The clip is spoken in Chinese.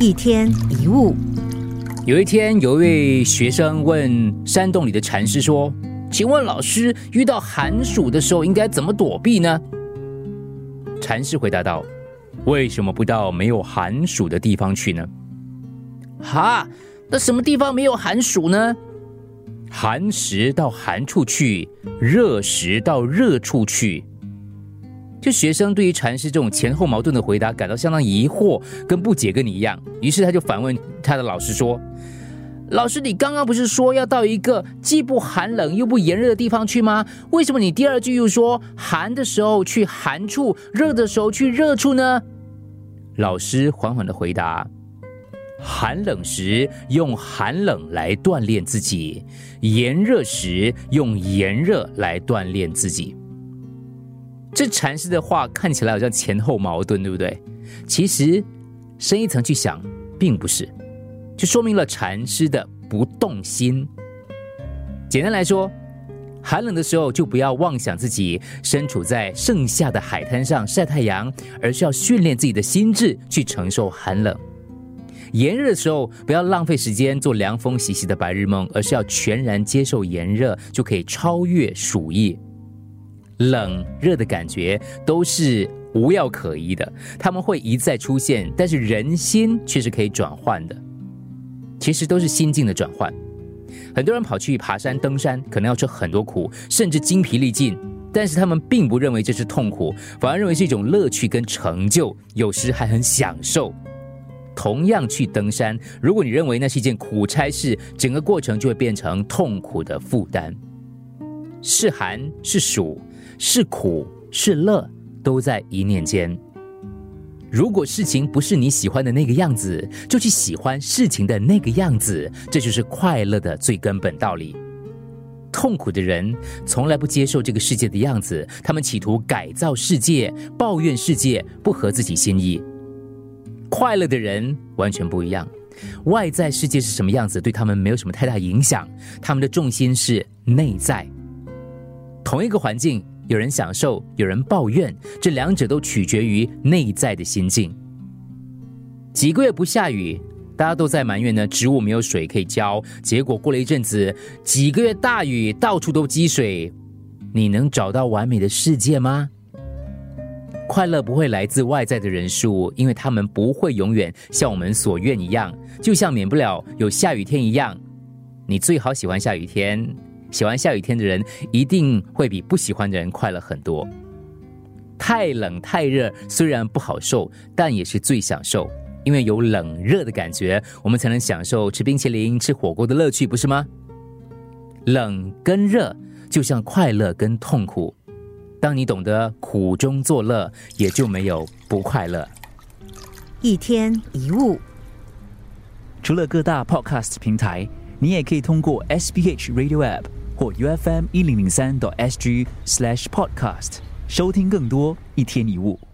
一天一物，有一天，有一位学生问山洞里的禅师说：“请问老师，遇到寒暑的时候应该怎么躲避呢？”禅师回答道：“为什么不到没有寒暑的地方去呢？”哈，那什么地方没有寒暑呢？寒时到寒处去，热时到热处去。就学生对于禅师这种前后矛盾的回答感到相当疑惑跟不解，跟你一样。于是他就反问他的老师说：“老师，你刚刚不是说要到一个既不寒冷又不炎热的地方去吗？为什么你第二句又说寒的时候去寒处，热的时候去热处呢？”老师缓缓的回答：“寒冷时用寒冷来锻炼自己，炎热时用炎热来锻炼自己。”这禅师的话看起来好像前后矛盾，对不对？其实深一层去想，并不是，就说明了禅师的不动心。简单来说，寒冷的时候就不要妄想自己身处在盛夏的海滩上晒太阳，而是要训练自己的心智去承受寒冷；炎热的时候不要浪费时间做凉风习习的白日梦，而是要全然接受炎热，就可以超越暑意。冷热的感觉都是无药可医的，他们会一再出现，但是人心却是可以转换的。其实都是心境的转换。很多人跑去爬山、登山，可能要吃很多苦，甚至精疲力尽，但是他们并不认为这是痛苦，反而认为是一种乐趣跟成就，有时还很享受。同样去登山，如果你认为那是一件苦差事，整个过程就会变成痛苦的负担。是寒是暑。是苦是乐，都在一念间。如果事情不是你喜欢的那个样子，就去喜欢事情的那个样子，这就是快乐的最根本道理。痛苦的人从来不接受这个世界的样子，他们企图改造世界，抱怨世界不合自己心意。快乐的人完全不一样，外在世界是什么样子，对他们没有什么太大影响，他们的重心是内在。同一个环境。有人享受，有人抱怨，这两者都取决于内在的心境。几个月不下雨，大家都在埋怨呢，植物没有水可以浇。结果过了一阵子，几个月大雨，到处都积水。你能找到完美的世界吗？快乐不会来自外在的人数，因为他们不会永远像我们所愿一样，就像免不了有下雨天一样。你最好喜欢下雨天。喜欢下雨天的人一定会比不喜欢的人快乐很多。太冷太热虽然不好受，但也是最享受，因为有冷热的感觉，我们才能享受吃冰淇淋、吃火锅的乐趣，不是吗？冷跟热就像快乐跟痛苦，当你懂得苦中作乐，也就没有不快乐。一天一物，除了各大 Podcast 平台，你也可以通过 SBH Radio App。或 U F M 一零零三 SG slash podcast 收听更多一天一物。